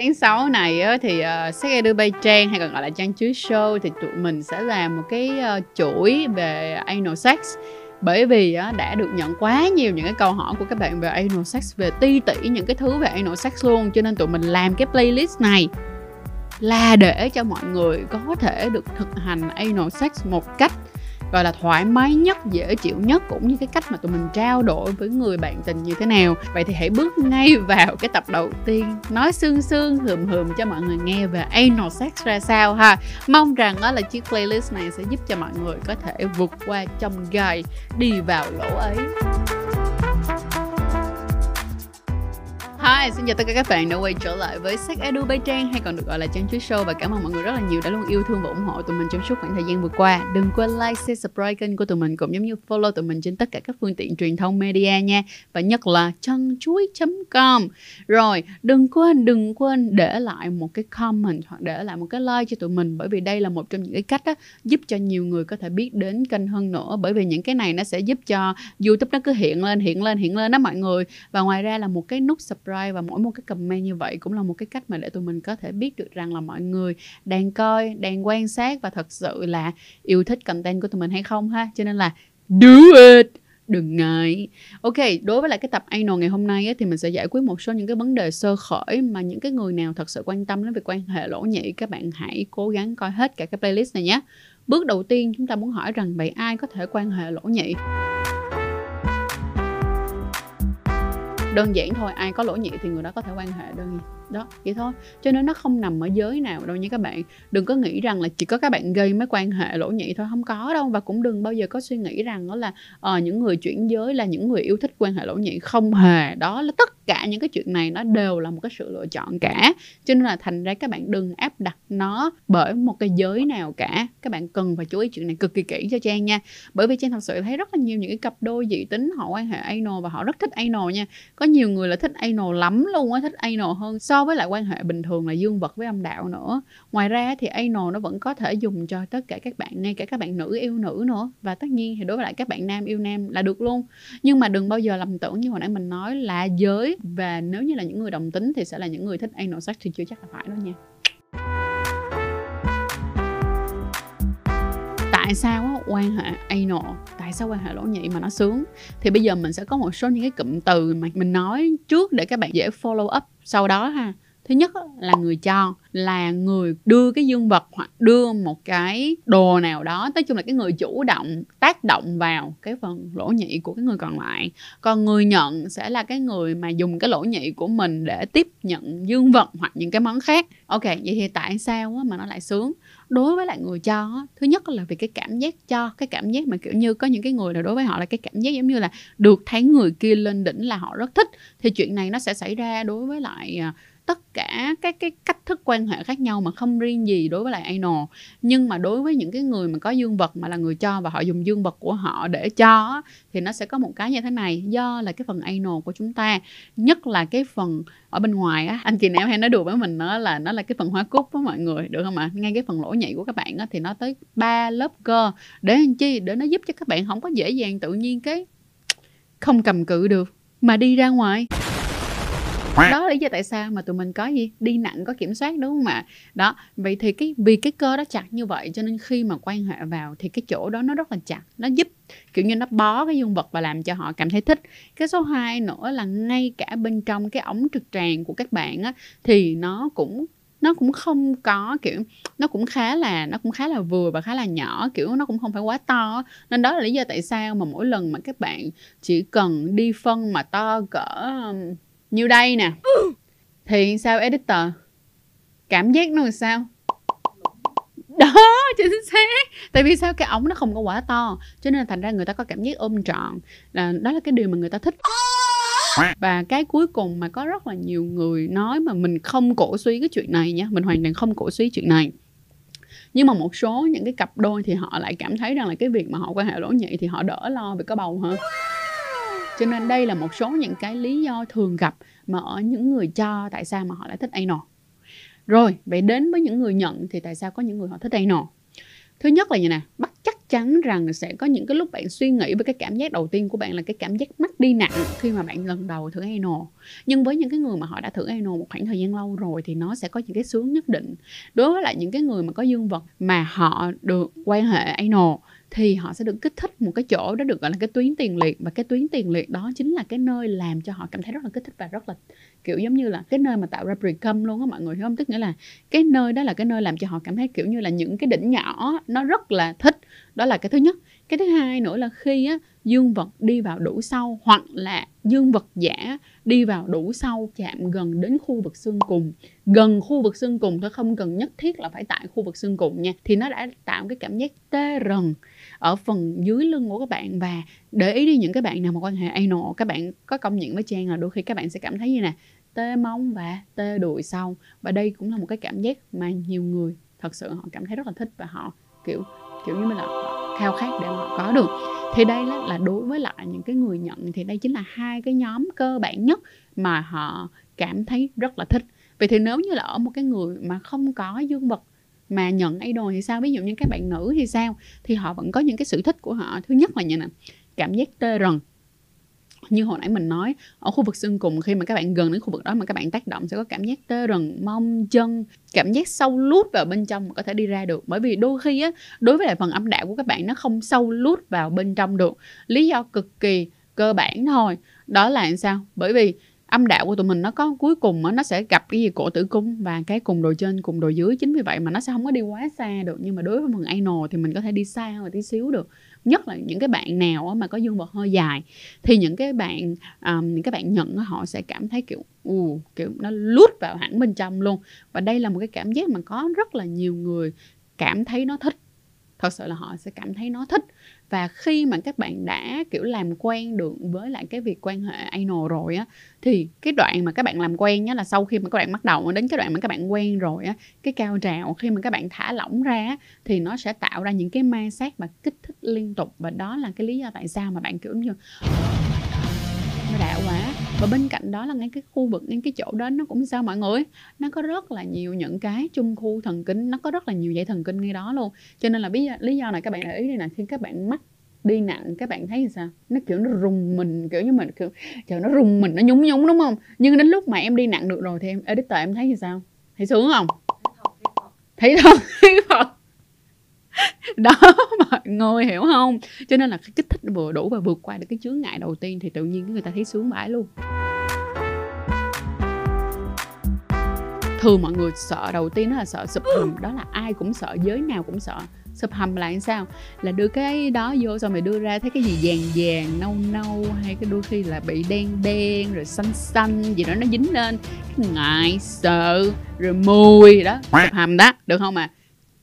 Tháng 6 này á, thì uh, Sex Edu Bay Trang hay còn gọi là Trang Chuối Show thì tụi mình sẽ làm một cái uh, chuỗi về anal sex. Bởi vì á, đã được nhận quá nhiều những cái câu hỏi của các bạn về anal sex về ti tỉ những cái thứ về anal sex luôn cho nên tụi mình làm cái playlist này là để cho mọi người có thể được thực hành anal sex một cách gọi là thoải mái nhất, dễ chịu nhất, cũng như cái cách mà tụi mình trao đổi với người bạn tình như thế nào. Vậy thì hãy bước ngay vào cái tập đầu tiên, nói sương sương hườm hườm cho mọi người nghe về anal sex ra sao ha. Mong rằng đó là chiếc playlist này sẽ giúp cho mọi người có thể vượt qua trong gai, đi vào lỗ ấy. Hi, xin chào tất cả các bạn đã quay trở lại với Sách Edu Bay Trang hay còn được gọi là Trang Chuối Show và cảm ơn mọi người rất là nhiều đã luôn yêu thương và ủng hộ tụi mình trong suốt khoảng thời gian vừa qua. Đừng quên like, share, subscribe kênh của tụi mình cũng giống như follow tụi mình trên tất cả các phương tiện truyền thông media nha và nhất là chân chuối.com. Rồi, đừng quên đừng quên để lại một cái comment hoặc để lại một cái like cho tụi mình bởi vì đây là một trong những cái cách đó, giúp cho nhiều người có thể biết đến kênh hơn nữa bởi vì những cái này nó sẽ giúp cho YouTube nó cứ hiện lên hiện lên hiện lên đó mọi người và ngoài ra là một cái nút subscribe subscribe và mỗi một cái comment như vậy cũng là một cái cách mà để tụi mình có thể biết được rằng là mọi người đang coi đang quan sát và thật sự là yêu thích content của tụi mình hay không ha. Cho nên là do it đừng ngại. Ok đối với lại cái tập anal ngày hôm nay ấy, thì mình sẽ giải quyết một số những cái vấn đề sơ khởi mà những cái người nào thật sự quan tâm đến việc quan hệ lỗ nhị các bạn hãy cố gắng coi hết cả cái playlist này nhé. Bước đầu tiên chúng ta muốn hỏi rằng vậy ai có thể quan hệ lỗ nhị? Đơn giản thôi, ai có lỗi nhị thì người đó có thể quan hệ đơn đó vậy thôi. Cho nên nó không nằm ở giới nào đâu nha các bạn. Đừng có nghĩ rằng là chỉ có các bạn gây mới quan hệ lỗ nhị thôi không có đâu. Và cũng đừng bao giờ có suy nghĩ rằng đó là uh, những người chuyển giới là những người yêu thích quan hệ lỗ nhị. Không hề. Đó là tất cả những cái chuyện này nó đều là một cái sự lựa chọn cả. Cho nên là thành ra các bạn đừng áp đặt nó bởi một cái giới nào cả. Các bạn cần phải chú ý chuyện này cực kỳ kỹ cho trang nha. Bởi vì trang thật sự thấy rất là nhiều những cái cặp đôi dị tính họ quan hệ anal và họ rất thích anal nha. Có nhiều người là thích anal lắm luôn á thích anal hơn so với lại quan hệ bình thường là dương vật với âm đạo nữa. Ngoài ra thì anal nó vẫn có thể dùng cho tất cả các bạn ngay cả các bạn nữ yêu nữ nữa. Và tất nhiên thì đối với lại các bạn nam yêu nam là được luôn. Nhưng mà đừng bao giờ lầm tưởng như hồi nãy mình nói là giới và nếu như là những người đồng tính thì sẽ là những người thích anal sex thì chưa chắc là phải đâu nha. Tại sao quan hệ anal, tại sao quan hệ lỗ nhị mà nó sướng? Thì bây giờ mình sẽ có một số những cái cụm từ mà mình nói trước để các bạn dễ follow up sau đó ha. Thứ nhất là người cho, là người đưa cái dương vật hoặc đưa một cái đồ nào đó, nói chung là cái người chủ động, tác động vào cái phần lỗ nhị của cái người còn lại. Còn người nhận sẽ là cái người mà dùng cái lỗ nhị của mình để tiếp nhận dương vật hoặc những cái món khác. Ok, vậy thì tại sao mà nó lại sướng? Đối với lại người cho thứ nhất là vì cái cảm giác cho, cái cảm giác mà, kiểu như, có những cái người nào đối với họ là cái cảm giác giống như là được thấy người kia lên đỉnh là họ rất thích, thì chuyện này nó sẽ xảy ra đối với lại à, tất cả các cái cách thức quan hệ khác nhau mà không riêng gì đối với lại anal nhưng mà đối với những cái người mà có dương vật mà là người cho và họ dùng dương vật của họ để cho thì nó sẽ có một cái như thế này. Do là cái phần anal của chúng ta, nhất là cái phần ở bên ngoài á, anh chị em hay nói đùa với mình nó là nó là cái phần hóa cúc với mọi người, được không ạ? Ngay cái phần lỗ nhị của các bạn á, thì nó tới ba lớp cơ. Để làm chi? Để nó giúp cho các bạn không có dễ dàng tự nhiên cái không cầm cự được mà đi ra ngoài đó là lý do tại sao mà tụi mình có gì? Đi nặng, có kiểm soát, đúng không ạ? Đó, vậy thì cái, vì cái cơ đó chặt như vậy, cho nên khi mà quan hệ vào thì cái chỗ đó nó rất là chặt. Nó giúp, kiểu như nó bó cái dương vật và làm cho họ cảm thấy thích. Cái số 2 nữa là ngay cả bên trong cái ống trực tràng của các bạn á, thì nó cũng nó cũng không có, kiểu, nó cũng khá là, nó cũng khá là vừa và khá là nhỏ, kiểu, nó cũng không phải quá to nên đó là lý do tại sao mà mỗi lần mà các bạn chỉ cần đi phân mà to cỡ như đây nè. Thì sao, editor? Cảm giác nó là sao? Đó, chính xác. Tại vì sao? Cái ống nó không có quá to, cho nên là thành ra người ta có cảm giác ôm trọn. Là đó là cái điều mà người ta thích. Và cái cuối cùng mà có rất là nhiều người nói mà mình không cổ suý cái chuyện này nha. Mình hoàn toàn không cổ suý chuyện này. Nhưng mà một số những cái cặp đôi thì họ lại cảm thấy rằng là cái việc mà họ quan hệ lỗ nhị thì họ đỡ lo về có bầu hơn cho nên đây là một số những cái lý do thường gặp mà ở những người cho tại sao mà họ lại thích anal rồi, vậy đến với những người nhận thì tại sao có những người họ thích anal thứ nhất là như nè bắt chắc chắn rằng sẽ có những cái lúc bạn suy nghĩ về cái cảm giác đầu tiên của bạn là cái cảm giác mất đi nặng khi mà bạn lần đầu thử anal nhưng với những cái người mà họ đã thử anal một khoảng thời gian lâu rồi thì nó sẽ có những cái sướng nhất định. Đối với lại những cái người mà có dương vật mà họ được quan hệ anal thì họ sẽ được kích thích một cái chỗ đó được gọi là cái tuyến tiền liệt. Và cái tuyến tiền liệt đó chính là cái nơi làm cho họ cảm thấy rất là kích thích và rất là, kiểu giống như là cái nơi mà tạo ra precum luôn á mọi người, hiểu không? Tức nghĩa là cái nơi đó là cái nơi làm cho họ cảm thấy kiểu như là những cái đỉnh nhỏ, nó rất là thích. Đó là cái thứ nhất cái thứ hai nữa là khi á, dương vật đi vào đủ sâu hoặc là dương vật giả đi vào đủ sâu chạm gần đến khu vực xương cùng. Gần khu vực xương cùng thôi, không cần nhất thiết là phải tại khu vực xương cùng nha, thì nó đã tạo cái cảm giác tê rần ở phần dưới lưng của các bạn. Và để ý đi, những cái bạn nào mà quan hệ anal, các bạn có công nhận với trang là đôi khi các bạn sẽ cảm thấy như nè, tê mông và tê đùi sau và đây cũng là một cái cảm giác mà nhiều người thật sự họ cảm thấy rất là thích và họ, kiểu kiểu như là họ khao khát để họ có được. Thì đây là, là đối với lại những cái người nhận thì đây chính là hai cái nhóm cơ bản nhất mà họ cảm thấy rất là thích. Vậy thì nếu như là ở một cái người mà không có dương vật mà nhận idol thì sao? Ví dụ như các bạn nữ thì sao? Thì họ vẫn có những cái sự thích của họ. Thứ nhất là như nè cảm giác tê rần như hồi nãy mình nói, ở khu vực xương cùng, khi mà các bạn gần đến khu vực đó mà các bạn tác động sẽ có cảm giác tê rần mông, chân, cảm giác sâu lút vào bên trong mà có thể đi ra được. Bởi vì đôi khi á, đối với lại phần âm đạo của các bạn, nó không sâu lút vào bên trong được. Lý do cực kỳ cơ bản thôi. Đó là sao? Bởi vì âm đạo của tụi mình nó có cuối cùng nó sẽ gặp cái gì? Cổ tử cung và cái cùng đồ trên, cùng đồ dưới. Chính vì vậy mà nó sẽ không có đi quá xa được. Nhưng mà đối với phần anal thì mình có thể đi xa hơn, một tí xíu được nhất là những cái bạn nào mà có dương vật hơi dài thì những cái bạn um, những cái bạn nhận họ sẽ cảm thấy kiểu uh, kiểu nó lút vào hẳn bên trong luôn. Và đây là một cái cảm giác mà có rất là nhiều người cảm thấy nó thích thật sự là họ sẽ cảm thấy nó thích. Và khi mà các bạn đã, kiểu, làm quen được với lại cái việc quan hệ anal rồi á, thì cái đoạn mà các bạn làm quen nhá là sau khi mà các bạn bắt đầu đến cái đoạn mà các bạn quen rồi á, cái cao trào khi mà các bạn thả lỏng ra thì nó sẽ tạo ra những cái ma sát và kích thích liên tục. Và đó là cái lý do tại sao mà bạn, kiểu như ờ, nó đã quá và bên cạnh đó là ngay cái khu vực ngay cái chỗ đó nó cũng sao mọi người? Nó có rất là nhiều những cái trung khu thần kinh nó có rất là nhiều dây thần kinh ngay đó luôn. Cho nên là do, lý do này các bạn để ý đây nè khi các bạn mắc đi nặng các bạn thấy sao? Nó kiểu nó rùng mình kiểu như mình kiểu trời nó rùng mình nó nhúng nhúng đúng không? Nhưng đến lúc mà em đi nặng được rồi thì em editor em thấy như sao? Thấy sướng không? Thấy không? Thấy không đó, mọi người hiểu không? Cho nên là cái kích thích vừa đủ và vượt qua được cái chướng ngại đầu tiên thì tự nhiên người ta thấy sướng bãi luôn. Thường mọi người sợ đầu tiên đó là sợ sụp hầm. Đó là ai cũng sợ, giới nào cũng sợ sụp hầm là làm sao? Là đưa cái đó vô xong rồi đưa ra thấy cái gì vàng vàng, nâu nâu, hay cái đôi khi là bị đen đen, rồi xanh xanh gì đó nó dính lên. Ngại, sợ, rồi mùi, đó, sụp hầm đó, được không à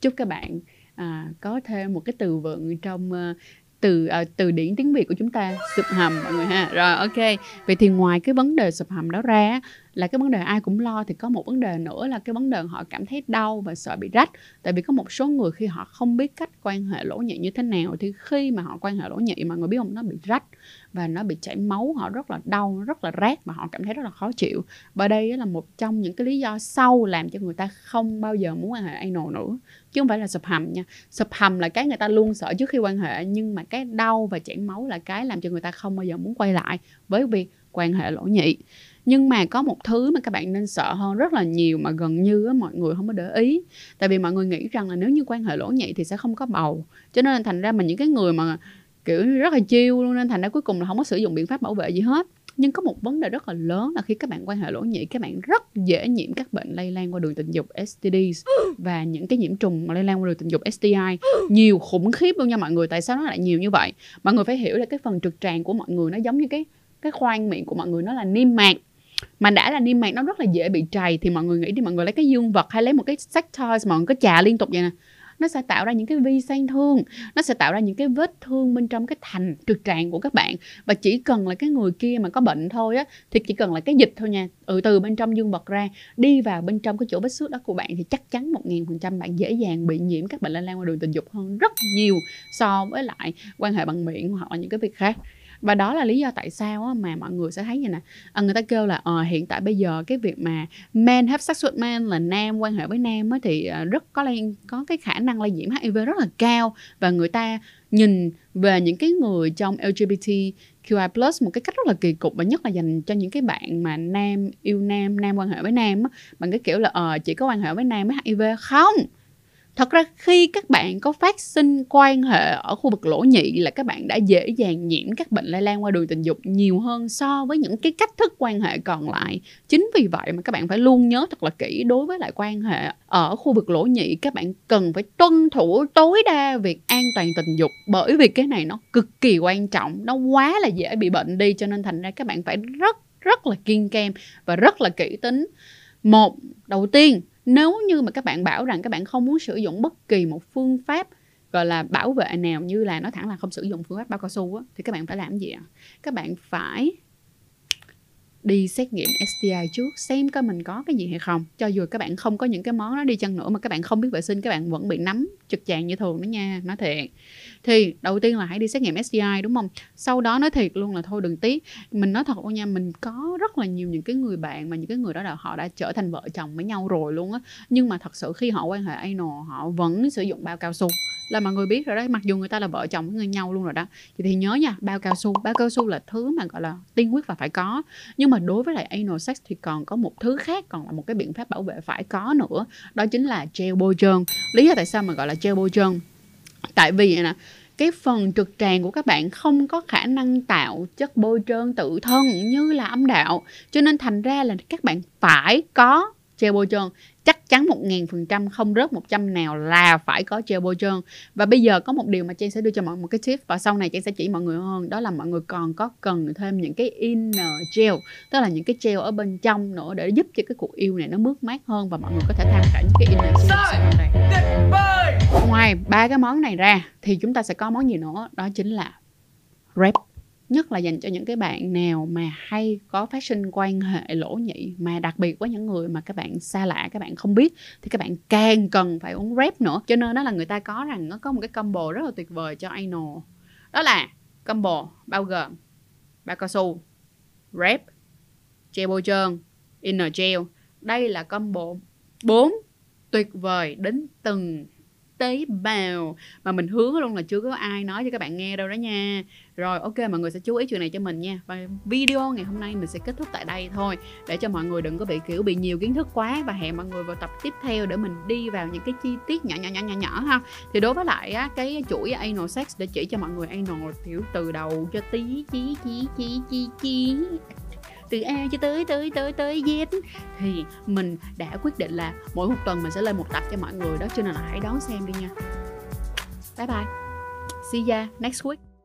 chúc các bạn à, có thêm một cái từ vựng trong uh, từ à, từ điển tiếng việt của chúng ta sụp hầm mọi người ha. Rồi ok. Vậy thì ngoài cái vấn đề sụp hầm đó ra là cái vấn đề ai cũng lo thì có một vấn đề nữa là cái vấn đề họ cảm thấy đau và sợ bị rách. Tại vì có một số người khi họ không biết cách quan hệ lỗ nhị như thế nào thì khi mà họ quan hệ lỗ nhị mà người biết không, nó bị rách và nó bị chảy máu, họ rất là đau rất là rát và họ cảm thấy rất là khó chịu. Và đây là một trong những cái lý do sâu làm cho người ta không bao giờ muốn quan hệ anal nữa. Chứ không phải là sụp hầm nha. Sụp hầm là cái người ta luôn sợ trước khi quan hệ nhưng mà cái đau và chảy máu là cái làm cho người ta không bao giờ muốn quay lại. Với việc quan hệ lỗ nhị. Nhưng mà có một thứ mà các bạn nên sợ hơn rất là nhiều mà gần như á, mọi người không có để ý. Tại vì mọi người nghĩ rằng là nếu như quan hệ lỗ nhị thì sẽ không có bầu. Cho nên thành ra mà những cái người mà kiểu rất là chiêu luôn nên thành ra cuối cùng là không có sử dụng biện pháp bảo vệ gì hết. Nhưng có một vấn đề rất là lớn là khi các bạn quan hệ lỗ nhị các bạn rất dễ nhiễm các bệnh lây lan qua đường tình dục STDs và những cái nhiễm trùng lây lan qua đường tình dục STI nhiều khủng khiếp luôn nha mọi người tại sao nó lại nhiều như vậy? Mọi người phải hiểu là cái phần trực tràng của mọi người nó giống như cái cái khoang miệng của mọi người nó là niêm mạc. Mà đã là niêm mạc, nó rất là dễ bị trầy thì mọi người nghĩ đi, mọi người lấy cái dương vật hay lấy một cái sách toys mọi người cứ chà liên tục vậy nè, nó sẽ tạo ra những cái vi sang thương, nó sẽ tạo ra những cái vết thương bên trong cái thành trực tràng của các bạn. Và chỉ cần là cái người kia mà có bệnh thôi á, thì chỉ cần là cái dịch thôi nha ừ từ bên trong dương vật ra, đi vào bên trong cái chỗ vết xước đó của bạn thì chắc chắn một nghìn phần trăm bạn dễ dàng bị nhiễm các bệnh lây lan qua đường tình dục hơn rất nhiều so với lại quan hệ bằng miệng hoặc là những cái việc khác và đó là lý do tại sao mà mọi người sẽ thấy như nè à, người ta kêu là à, hiện tại bây giờ cái việc mà men have sex with men là nam quan hệ với nam á, thì ờ, rất có lây có cái khả năng lây nhiễm HIV rất là cao. Và người ta nhìn về những cái người trong LGBTQI+ một cái cách rất là kỳ cục và nhất là dành cho những cái bạn mà nam yêu nam nam quan hệ với nam á. Bằng cái kiểu là ờ chỉ có quan hệ với nam mới HIV không? Thật ra khi các bạn có phát sinh quan hệ ở khu vực lỗ nhị là các bạn đã dễ dàng nhiễm các bệnh lây lan qua đường tình dục nhiều hơn so với những cái cách thức quan hệ còn lại. Chính vì vậy mà các bạn phải luôn nhớ thật là kỹ đối với lại quan hệ ở khu vực lỗ nhị, các bạn cần phải tuân thủ tối đa việc an toàn tình dục bởi vì cái này nó cực kỳ quan trọng, nó quá là dễ bị bệnh đi cho nên thành ra các bạn phải rất rất là kiên kem và rất là kỹ tính. Một, đầu tiên nếu như mà các bạn bảo rằng các bạn không muốn sử dụng bất kỳ một phương pháp gọi là bảo vệ nào như là nói thẳng là không sử dụng phương pháp bao cao su á, thì các bạn phải làm gì ạ? Các bạn phải đi xét nghiệm STI trước, xem coi mình có cái gì hay không. Cho dù các bạn không có những cái món đó đi chăng nữa mà các bạn không biết vệ sinh, các bạn vẫn bị nắm trực tràng như thường đó nha, nói thiệt. Thì đầu tiên là hãy đi xét nghiệm STI đúng không? Sau đó nói thiệt luôn là thôi đừng tiếc. Mình nói thật luôn nha, mình có rất là nhiều những cái người bạn mà những cái người đó là họ đã trở thành vợ chồng với nhau rồi luôn á. Nhưng mà thật sự khi họ quan hệ anal, họ vẫn sử dụng bao cao su là mọi người biết rồi đó mặc dù người ta là vợ chồng với nhau luôn rồi đó. Thì, thì nhớ nha bao cao su bao cao su là thứ mà gọi là tiên quyết và phải có. Nhưng mà đối với lại anal sex thì còn có một thứ khác còn là một cái biện pháp bảo vệ phải có nữa. Đó chính là gel bôi trơn. Lý do tại sao mà gọi là gel bôi trơn? Tại vì nè cái phần trực tràng của các bạn không có khả năng tạo chất bôi trơn tự thân như là âm đạo. Cho nên thành ra là các bạn phải có gel bôi trơn chắc chắn một ngàn phần trăm không rớt một trăm nào là phải có gel bôi trơn. Và bây giờ có một điều mà Trang sẽ đưa cho mọi người một cái tip và sau này Trang sẽ chỉ mọi người hơn đó là mọi người còn có cần thêm những cái inner gel tức là những cái gel ở bên trong nữa để giúp cho cái cuộc yêu này nó mướt mát hơn và mọi người có thể tham khảo những cái inner gel ngoài ba cái món này ra thì chúng ta sẽ có món gì nữa? Đó chính là rep nhất là dành cho những cái bạn nào mà hay có phát sinh quan hệ lỗ nhị, mà đặc biệt với những người mà các bạn xa lạ, các bạn không biết, thì các bạn càng cần phải uống rep nữa. Cho nên đó là người ta có rằng nó có một cái combo rất là tuyệt vời cho anal đó là combo bao gồm bao cao su rep gel bôi trơn, inner gel. Đây là combo 4 tuyệt vời đến từng tế bào mà mình hứa luôn là chưa có ai nói cho các bạn nghe đâu đó nha rồi ok mọi người sẽ chú ý chuyện này cho mình nha. Và video ngày hôm nay mình sẽ kết thúc tại đây thôi để cho mọi người đừng có bị kiểu bị nhiều kiến thức quá. Và hẹn mọi người vào tập tiếp theo để mình đi vào những cái chi tiết nhỏ nhỏ nhỏ nhỏ nhỏ ha. Thì đối với lại á, cái chuỗi anal sex để chỉ cho mọi người anal kiểu từ đầu cho tí chí chí chí chí chí. Từ A cho tới tới tới tới Z. Thì mình đã quyết định là mỗi một tuần mình sẽ lên một tập cho mọi người đó cho nên là hãy đón xem đi nha. Bye bye. See ya next week.